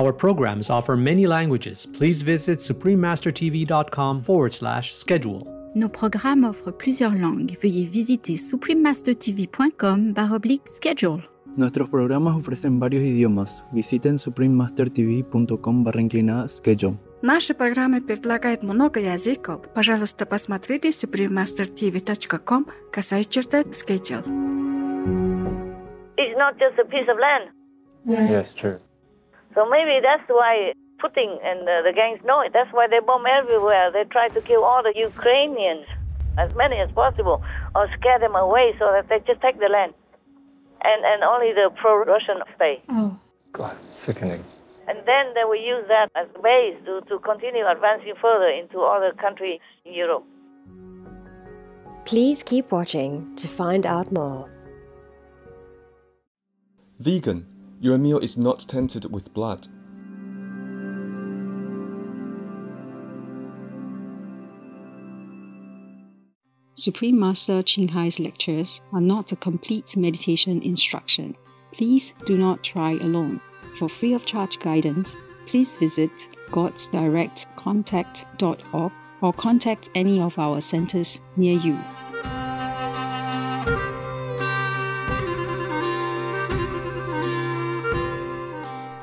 Our programs offer many languages. Please visit suprememastertv.com forward slash schedule. Nos programmes offrent plusieurs langues. Veuillez visiter suprememastertv.com baroblique schedule. Nuestros programas ofrecen varios idiomas. Visiten suprememastertv.com barra inclinada schedule. Наши программы предлагают много языков. Пожалуйста, посмотрите suprememastertv.com касая черта schedule. It's not just a piece of land. Yes, true. So maybe that's why Putin and uh, the gangs know it. That's why they bomb everywhere. They try to kill all the Ukrainians, as many as possible, or scare them away so that they just take the land. And, and only the pro Russian stay. Oh. God, sickening. And then they will use that as a base to, to continue advancing further into other countries in Europe. Please keep watching to find out more. Vegan, your meal is not tainted with blood. Supreme Master Ching Hai's lectures are not a complete meditation instruction. Please do not try alone. For free of charge guidance, please visit godsdirectcontact.org or contact any of our centers near you.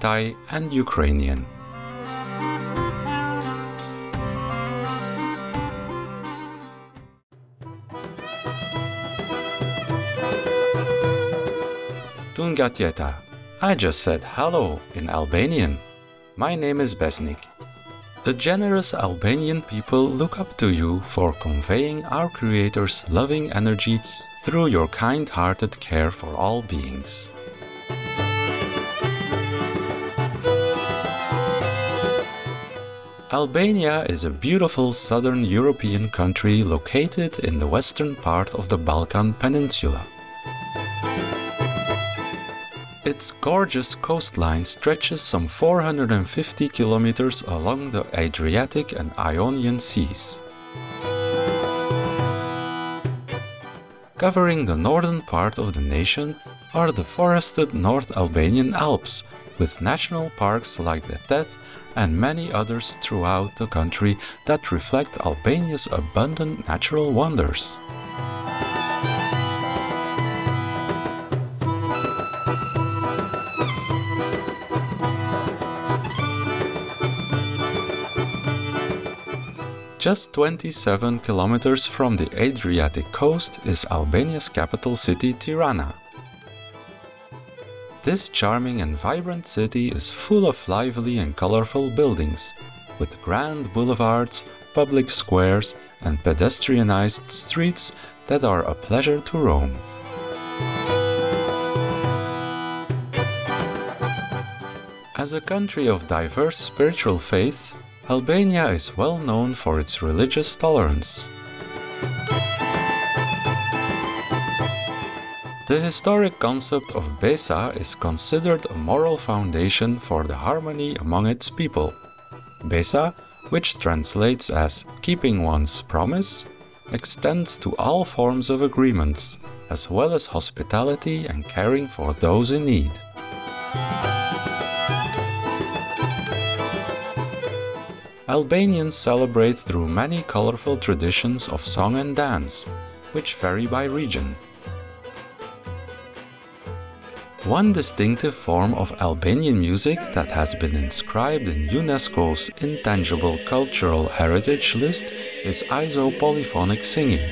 Thai, and Ukrainian. Tungatieta. I just said hello in Albanian. My name is Besnik. The generous Albanian people look up to you for conveying our Creator's loving energy through your kind hearted care for all beings. Albania is a beautiful southern European country located in the western part of the Balkan Peninsula. Its gorgeous coastline stretches some 450 kilometers along the Adriatic and Ionian Seas. Covering the northern part of the nation are the forested North Albanian Alps, with national parks like the Tet and many others throughout the country that reflect Albania's abundant natural wonders. Just 27 kilometers from the Adriatic coast is Albania's capital city Tirana. This charming and vibrant city is full of lively and colorful buildings, with grand boulevards, public squares, and pedestrianized streets that are a pleasure to roam. As a country of diverse spiritual faiths, Albania is well known for its religious tolerance. The historic concept of Besa is considered a moral foundation for the harmony among its people. Besa, which translates as keeping one's promise, extends to all forms of agreements, as well as hospitality and caring for those in need. Albanians celebrate through many colorful traditions of song and dance, which vary by region. One distinctive form of Albanian music that has been inscribed in UNESCO's Intangible Cultural Heritage list is isopolyphonic singing.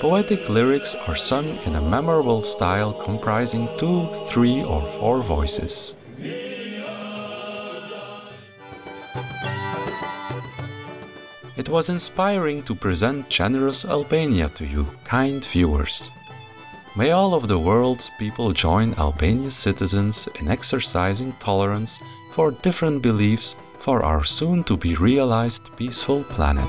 Poetic lyrics are sung in a memorable style comprising two, three, or four voices. It was inspiring to present generous Albania to you, kind viewers. May all of the world's people join Albania's citizens in exercising tolerance for different beliefs for our soon to be realized peaceful planet.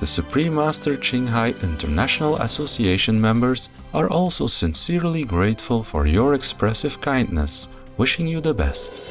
the Supreme Master Ching Hai International Association members, are also sincerely grateful for your expressive kindness, wishing you the best.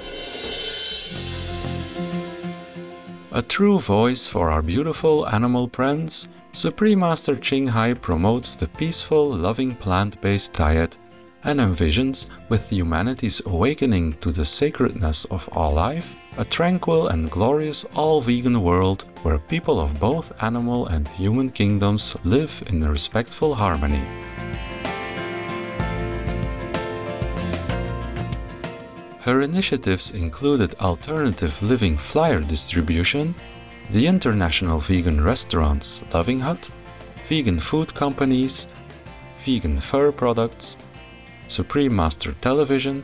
A true voice for our beautiful animal friends, Supreme Master Ching Hai promotes the peaceful, loving plant based diet and envisions, with humanity's awakening to the sacredness of all life, a tranquil and glorious all vegan world where people of both animal and human kingdoms live in respectful harmony. Her initiatives included alternative living flyer distribution, the international vegan restaurants Loving Hut, vegan food companies, vegan fur products, Supreme Master Television,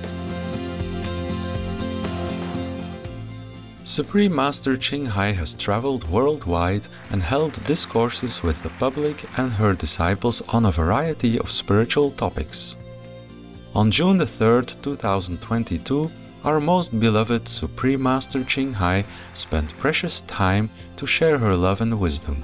Supreme Master Ching Hai has traveled worldwide and held discourses with the public and her disciples on a variety of spiritual topics. On June 3, 2022, our most beloved Supreme Master Ching Hai spent precious time to share her love and wisdom,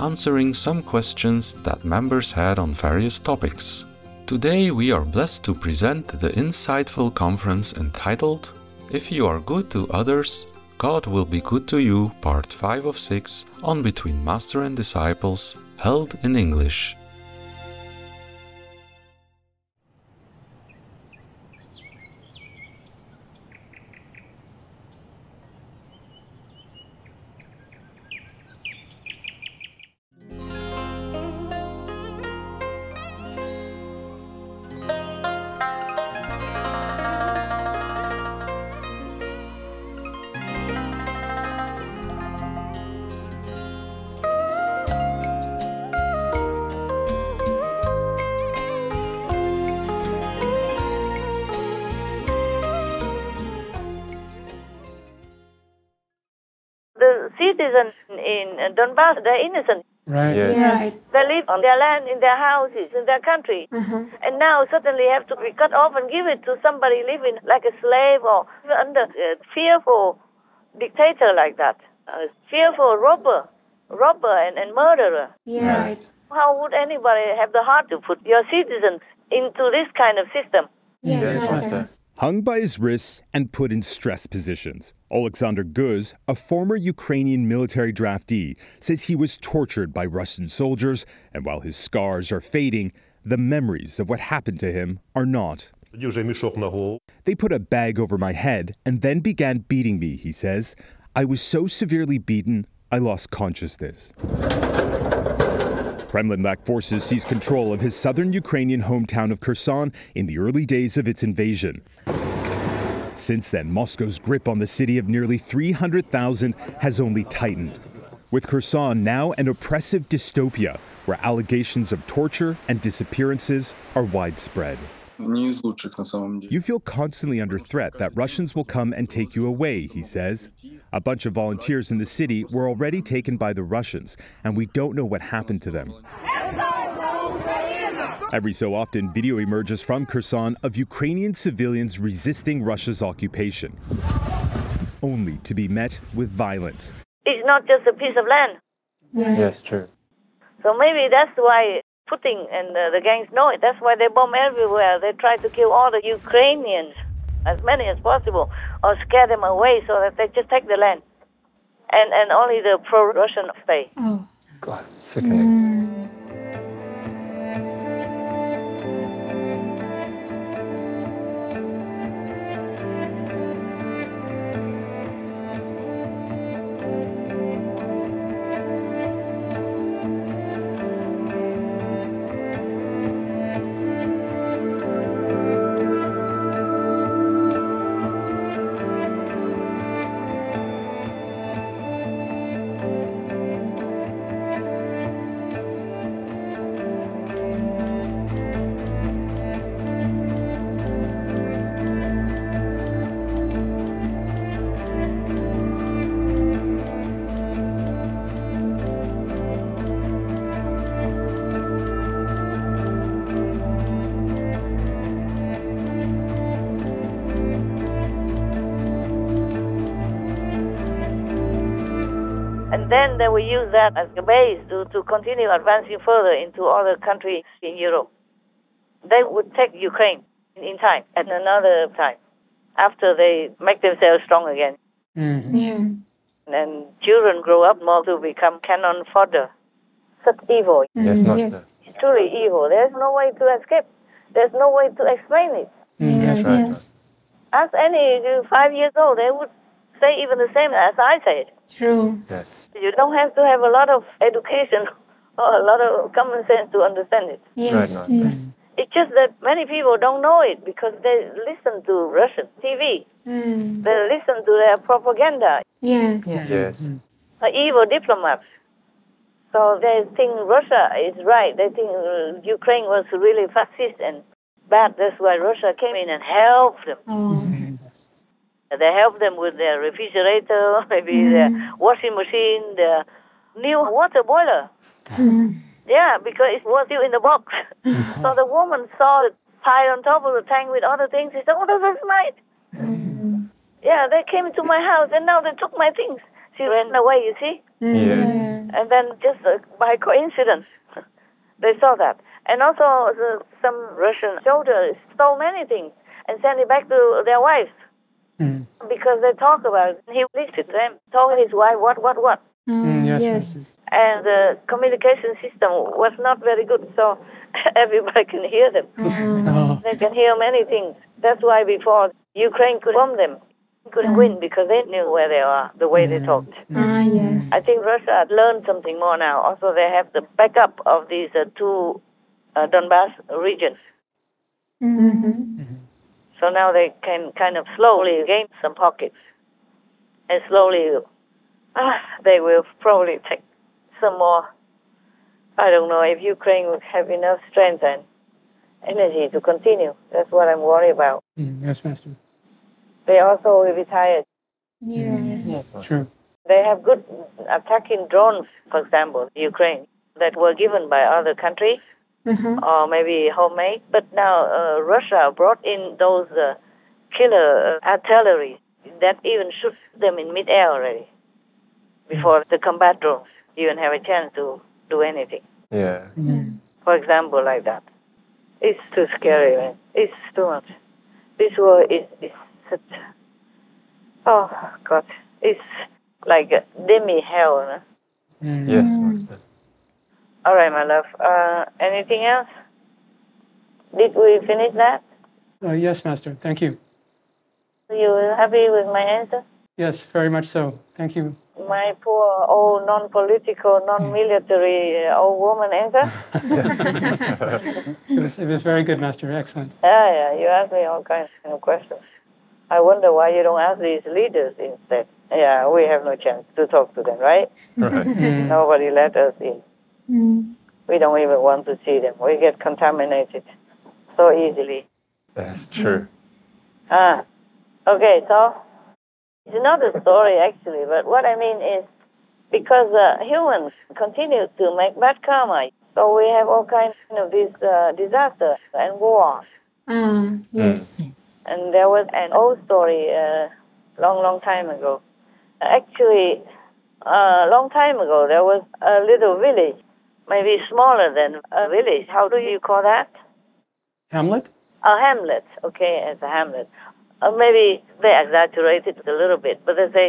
answering some questions that members had on various topics. Today we are blessed to present the insightful conference entitled If You Are Good to Others, God Will Be Good to You, Part 5 of 6, on Between Master and Disciples, held in English. Innocent. Right. Yes. Yes. They live on their land, in their houses, in their country. Mhm. And now suddenly have to be cut off and give it to somebody living like a slave or under a fearful dictator like that. A fearful robber, robber and, and murderer. Yes. How would anybody have the heart to put your citizens into this kind of system? Yes, Master. Hung by his wrists and put in stress positions. Alexander Guz, a former Ukrainian military draftee, says he was tortured by Russian soldiers, and while his scars are fading, the memories of what happened to him are not. They put a bag over my head and then began beating me, he says. I was so severely beaten, I lost consciousness. Kremlin backed forces seized control of his southern Ukrainian hometown of Kherson in the early days of its invasion. Since then, Moscow's grip on the city of nearly 300,000 has only tightened. With Kherson now an oppressive dystopia where allegations of torture and disappearances are widespread. You feel constantly under threat that Russians will come and take you away, he says. A bunch of volunteers in the city were already taken by the Russians, and we don't know what happened to them. Every so often, video emerges from Kherson of Ukrainian civilians resisting Russia's occupation, only to be met with violence. It's not just a piece of land. Yes. Yes, true. So maybe that's why Putin and the gangs know it. That's why they bomb everywhere. They try to kill all the Ukrainians, as many as possible, or scare them away so that they just take the land. And, and only the pro Russian stay. Oh. God, sickening. And then they will use that as a base to, to continue advancing further into other countries in Europe. They would take Ukraine in time at another time after they make themselves strong again. Mm-hmm. Yeah. And children grow up more to become cannon fodder. Such evil. Yes, Mm, Master. yes. It's truly evil. There's no way to escape. There's no way to explain it. Mm, Yes, that's right. yes. Ask any five years old, they would say even the same as I said. True. Yes. You don't have to have a lot of education or a lot of common sense to understand it. Yes, Right, yes. It's just that many people don't know it because they listen to Russian TV. Mm. They listen to their propaganda, Yes. Yes. uh, evil diplomats. So they think Russia is right. They think uh, Ukraine was really fascist and bad. That's why Russia came in and helped them. Oh. They helped them with their refrigerator, maybe their mm-hmm. washing machine, their new water boiler. Mm-hmm. Yeah, because it was still in the box. Mm-hmm. so the woman saw it piled on top of the tank with other things. She said, "Oh, this is mine." Yeah, they came to my house and now they took my things. She ran away. You see, Yes. and then just uh, by coincidence, they saw that. And also, the, some Russian soldiers stole many things and sent it back to their wives Mm. Because they talk about it. He listed them, told his wife what, what, what. Mm, yes. yes. And the communication system was not very good, so everybody can hear them. Oh. They can hear many things. That's why before Ukraine could bomb them, couldn't win because they knew where they are, the way they talked. Ah, yes. I think Russia had learned something more now. Also, they have the backup of these uh, two uh, Donbass regions. Mm-hmm. So now they can kind of slowly gain some pockets. And slowly, ah, they will probably take some more. I don't know if Ukraine would have enough strength and energy to continue. That's what I'm worried about. Mm, yes, Master. They also will be tired. Yes. Yes. True. They have good attacking drones, for example, Ukraine, that were given by other countries Mm-hmm. or maybe homemade. But now uh, Russia brought in those uh, killer uh, artillery that even shoots them in midair already before the combat drones even have a chance to do anything. Yeah. For example, like that. It's too scary, man. It's too much. This war is, is such. Oh, God. It's like a demi hell. No? Mm. Yes, Master. All right, my love. Uh, anything else? Did we finish that? Uh, yes, Master. Thank you. You happy with my answer? Yes, very much so. Thank you. My poor old non-political, non-military uh, old woman answer? It was, it was very good, Master. Excellent. Yeah, yeah. You ask me all kinds of questions. I wonder why you don't ask these leaders instead. Yeah, we have no chance to talk to them, right? Right. Mm. Nobody let us in. Mm. We don't even want to see them. We get contaminated so easily. That's true. Ah, okay, so it's another story actually, but what I mean is because uh, humans continue to make bad karma, so we have all kinds of these uh, disasters and wars. Ah, yes. And there was an old story a long, long time ago. Actually, a long time ago, there was a little village, maybe smaller than a village. How do you call that? Hamlet? A hamlet, okay, as a hamlet. Uh, maybe they exaggerated a little bit, but they say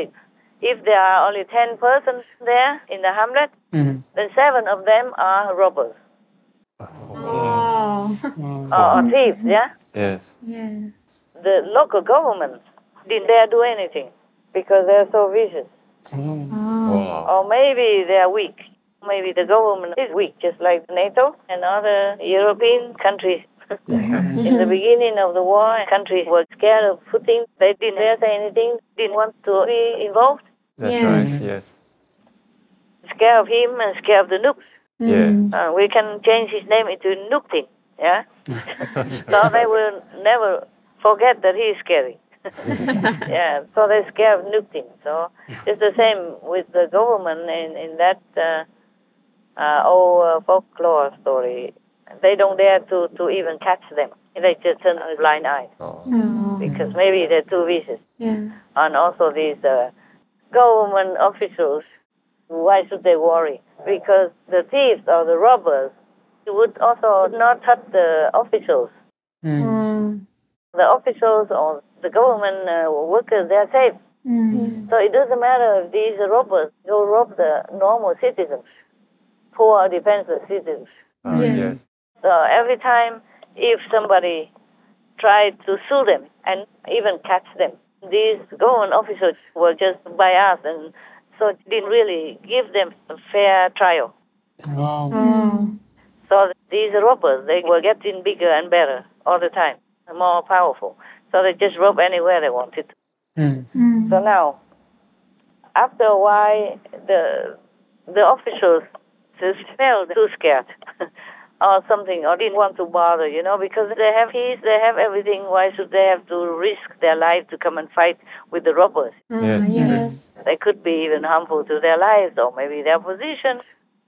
if there are only 10 persons there in the hamlet, Mm-hmm. then seven of them are robbers Oh. or, or thieves, yeah? Yes. yeah. The local government didn't dare do anything because they're so vicious. Oh. Or maybe they're weak. Maybe the government is weak, just like NATO and other European countries. In the beginning of the war, countries were scared of Putin. They didn't dare say anything, didn't want to be involved. That's Yes. right. Yes. Scared of him and scared of the nukes. Yeah. Uh, we can change his name into Nuktin, yeah? so they will never forget that he is scary. yeah, so they're scared of Nuktin. So it's the same with the government in, in that uh, uh, old uh, folklore story. They don't dare to, to even catch them. They just turn a blind eye Oh. Oh. because maybe they're too vicious. Yeah. And also these uh, government officials Why should they worry? Because the thieves or the robbers would also not touch the officials. Mm. The officials or the government uh, workers, they are safe. Mm. So it doesn't matter if these robbers go rob the normal citizens, poor defenseless citizens. Uh, yes. So every time if somebody tried to sue them and even catch them, these government officers were just biased and so it didn't really give them a fair trial. Wow. Mm. So these robbers, they were getting bigger and better all the time, more powerful. So they just rob anywhere they wanted. Mm. Mm. So now, after a while, the the officials just felt too scared or something, or didn't want to bother, you know, because they have peace, they have everything. Why should they have to risk their life to come and fight with the robbers? Mm. Yes. They could be even harmful to their lives or maybe their position.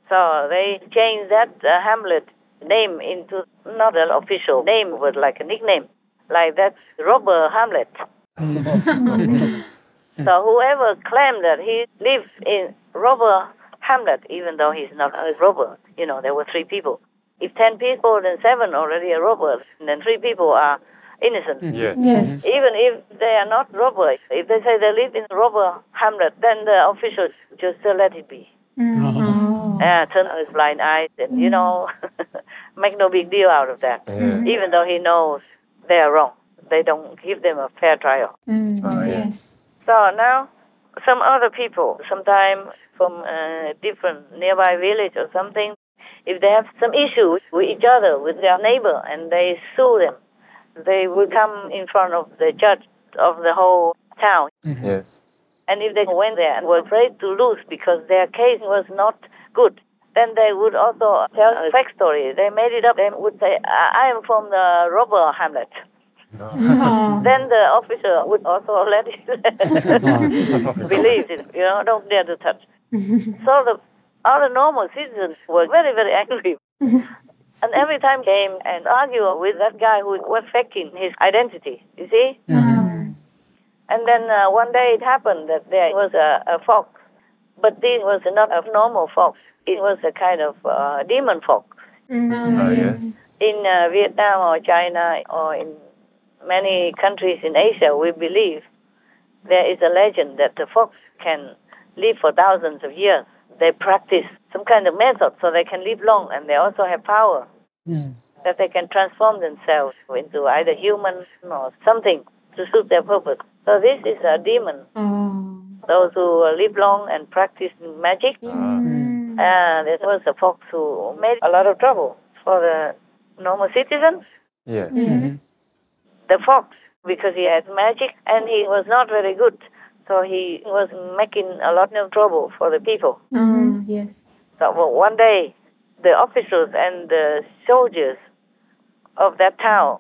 So they changed that uh, Hamlet name into not an official name, but like a nickname, like that robber Hamlet. So whoever claimed that he lives in robber Hamlet, even though he's not a robber, you know, there were three people. If ten people, then seven already are robbers, and then three people are innocent. Yes. Yes. Even if they are not robbers, if they say they live in a robber Hamlet, then the officials just uh, let it be. Mm. Uh, turn his blind eyes and, you know, make no big deal out of that. Yeah. Even though he knows they are wrong. They don't give them a fair trial. Mm. Oh, yeah. Yes. So now, some other people, sometimes from a different nearby village or something, if they have some issue with each other, with their neighbor, and they sue them, they will come in front of the judge of the whole town. Mm-hmm. Yes. And if they went there and were afraid to lose because their case was not good, then they would also tell a fake story. They made it up. They would say, I I am from the robber Hamlet. Oh. Then the officer would also let it believe it, you know, don't dare to touch. So the other normal citizens were very, very angry. and every time came and argue with that guy who was faking his identity, you see? Mm. And then uh, one day it happened that there was a, a fox, but this was not a normal fox. It was a kind of uh, demon fox. Mm. Oh, yes. In uh, Vietnam or China or in many countries in Asia, we believe there is a legend that the fox can live for thousands of years. They practice some kind of method so they can live long and they also have power Mm. that they can transform themselves into either human or something to suit their purpose. So this is a demon. Oh. Those who live long and practice magic. Yes. And it was a fox who made a lot of trouble for the normal citizens. Yes. Yes. The fox, because he had magic and he was not very good. So he was making a lot of trouble for the people. Oh, yes. So well, one day, the officers and the soldiers of that town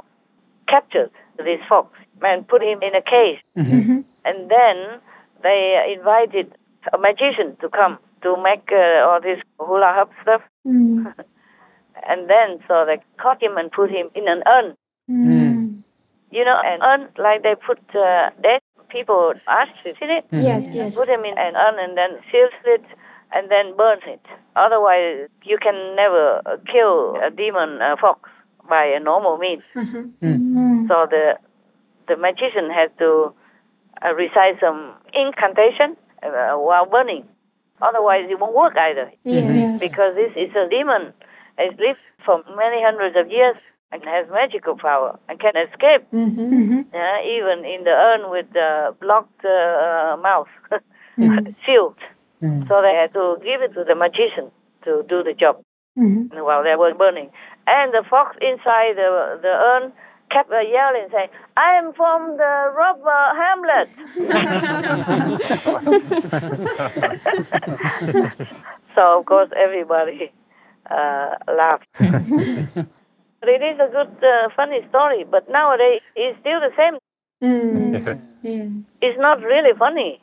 captured this fox and put him in a cage. Mm-hmm. And then they invited a magician to come to make uh, all this hula hoop stuff. Mm. And then, so they caught him and put him in an urn. Mm. You know, an urn like they put uh, dead people ashes in it. Yes, yes. Put them in an urn and then seals it and then burns it. Otherwise, you can never uh, kill a demon uh, fox by a normal means. Mhm. Mm. So the the magician has to uh, recite some incantation uh, while burning. Otherwise, it won't work either. Yes. Because this is a demon. It's lived for many hundreds of years and has magical power and can escape Mm-hmm. uh, even in the urn with the blocked uh, mouth, sealed. So they had to give it to the magician to do the job Mm-hmm. while they were burning. And the fox inside the, the urn kept yelling, saying, I am from the robber Hamlet. so, of course, everybody uh, laughed. But it is a good, uh, funny story. But nowadays, it's still the same. Mm. Yeah. It's not really funny.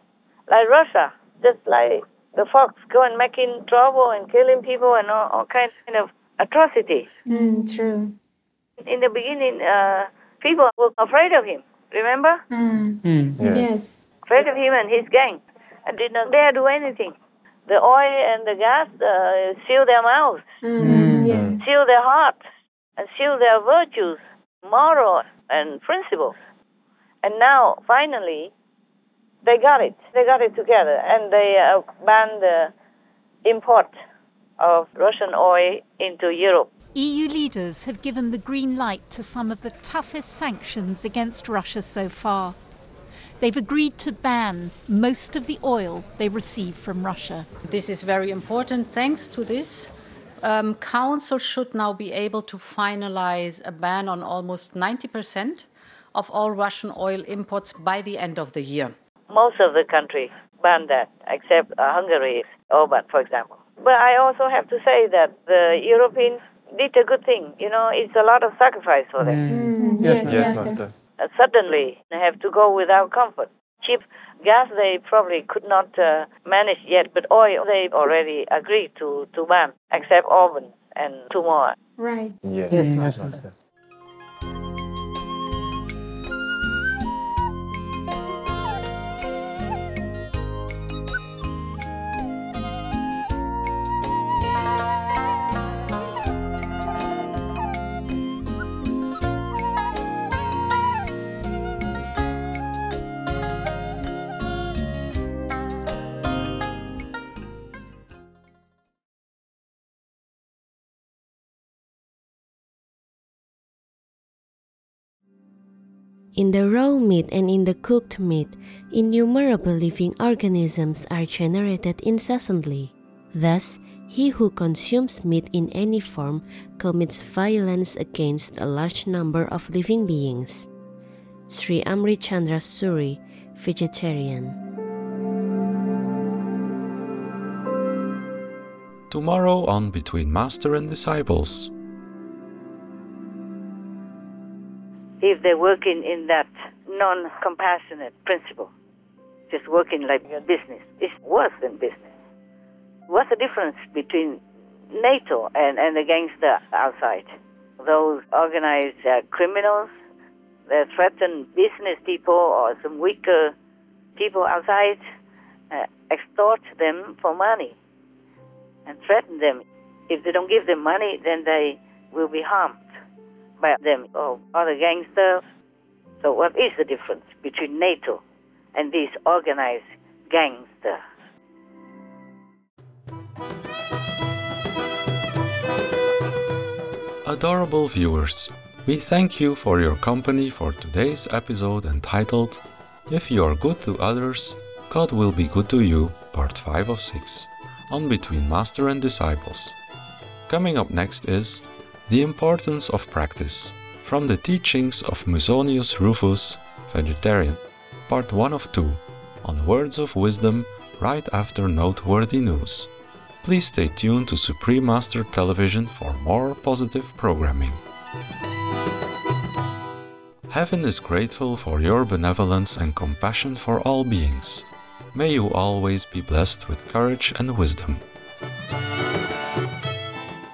Like Russia, just like the fox going making trouble and killing people and all, all kinds of atrocity. Mm, true. In the beginning, uh, people were afraid of him. Remember? Mm. Mm. Yes. Afraid of him and his gang, and did not dare do anything. the oil and the gas uh, seal their mouths, Mm, yeah. seal their hearts, and seal their virtues, moral and principles. And now, finally, they got it. They got it together, and they uh, banned the import of Russian oil into Europe. EU leaders have given the green light to some of the toughest sanctions against Russia so far. They've agreed to ban most of the oil they receive from Russia. This is very important. Thanks to this, um, Council should now be able to finalize a ban on almost 90% of all Russian oil imports by the end of the year. Most of the countries banned that, except uh, Hungary, Orban, for example. But I also have to say that the Europeans did a good thing. You know, it's a lot of sacrifice for them. Mm, yes, yes, yes. yes. Uh, suddenly, they have to go without comfort. Cheap gas, they probably could not uh, manage yet, but oil, they already agreed to, to ban, except Orban and two more. Right. Yes, Yes, yes, Master. In the raw meat and in the cooked meat, innumerable living organisms are generated incessantly. Thus, he who consumes meat in any form commits violence against a large number of living beings. Sri Amritchandra Suri, vegetarian. Tomorrow on Between Master and Disciples. If they're working in that non compassionate principle, just working like business, it's worse than business. What's the difference between NATO and, and the gangster outside? Those organized uh, criminals they threaten business people or some weaker people outside, uh, extort them for money and threaten them. If they don't give them money, then they will be harmed by them or other gangsters. So, what is the difference between NATO and these organized gangsters? Adorable viewers, we thank you for your company for today's episode entitled If You Are Good to Others, God Will Be Good to You, Part 5 of 6, on Between Master and Disciples. Coming up next is The Importance of Practice, from the teachings of Musonius Rufus, vegetarian, Part 1 of 2, on Words of Wisdom right after noteworthy news. Please stay tuned to Supreme Master Television for more positive programming. Heaven is grateful for your benevolence and compassion for all beings. May you always be blessed with courage and wisdom.